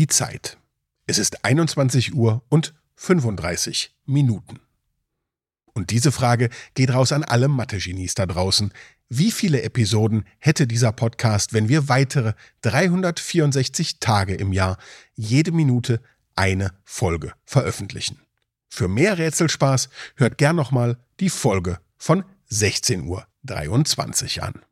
Die Zeit. Es ist 21 Uhr und 35 Minuten. Und diese Frage geht raus an alle Mathe-Genies da draußen. Wie viele Episoden hätte dieser Podcast, wenn wir weitere 364 Tage im Jahr jede Minute eine Folge veröffentlichen? Für mehr Rätselspaß hört gern nochmal die Folge von 16.23 Uhr an.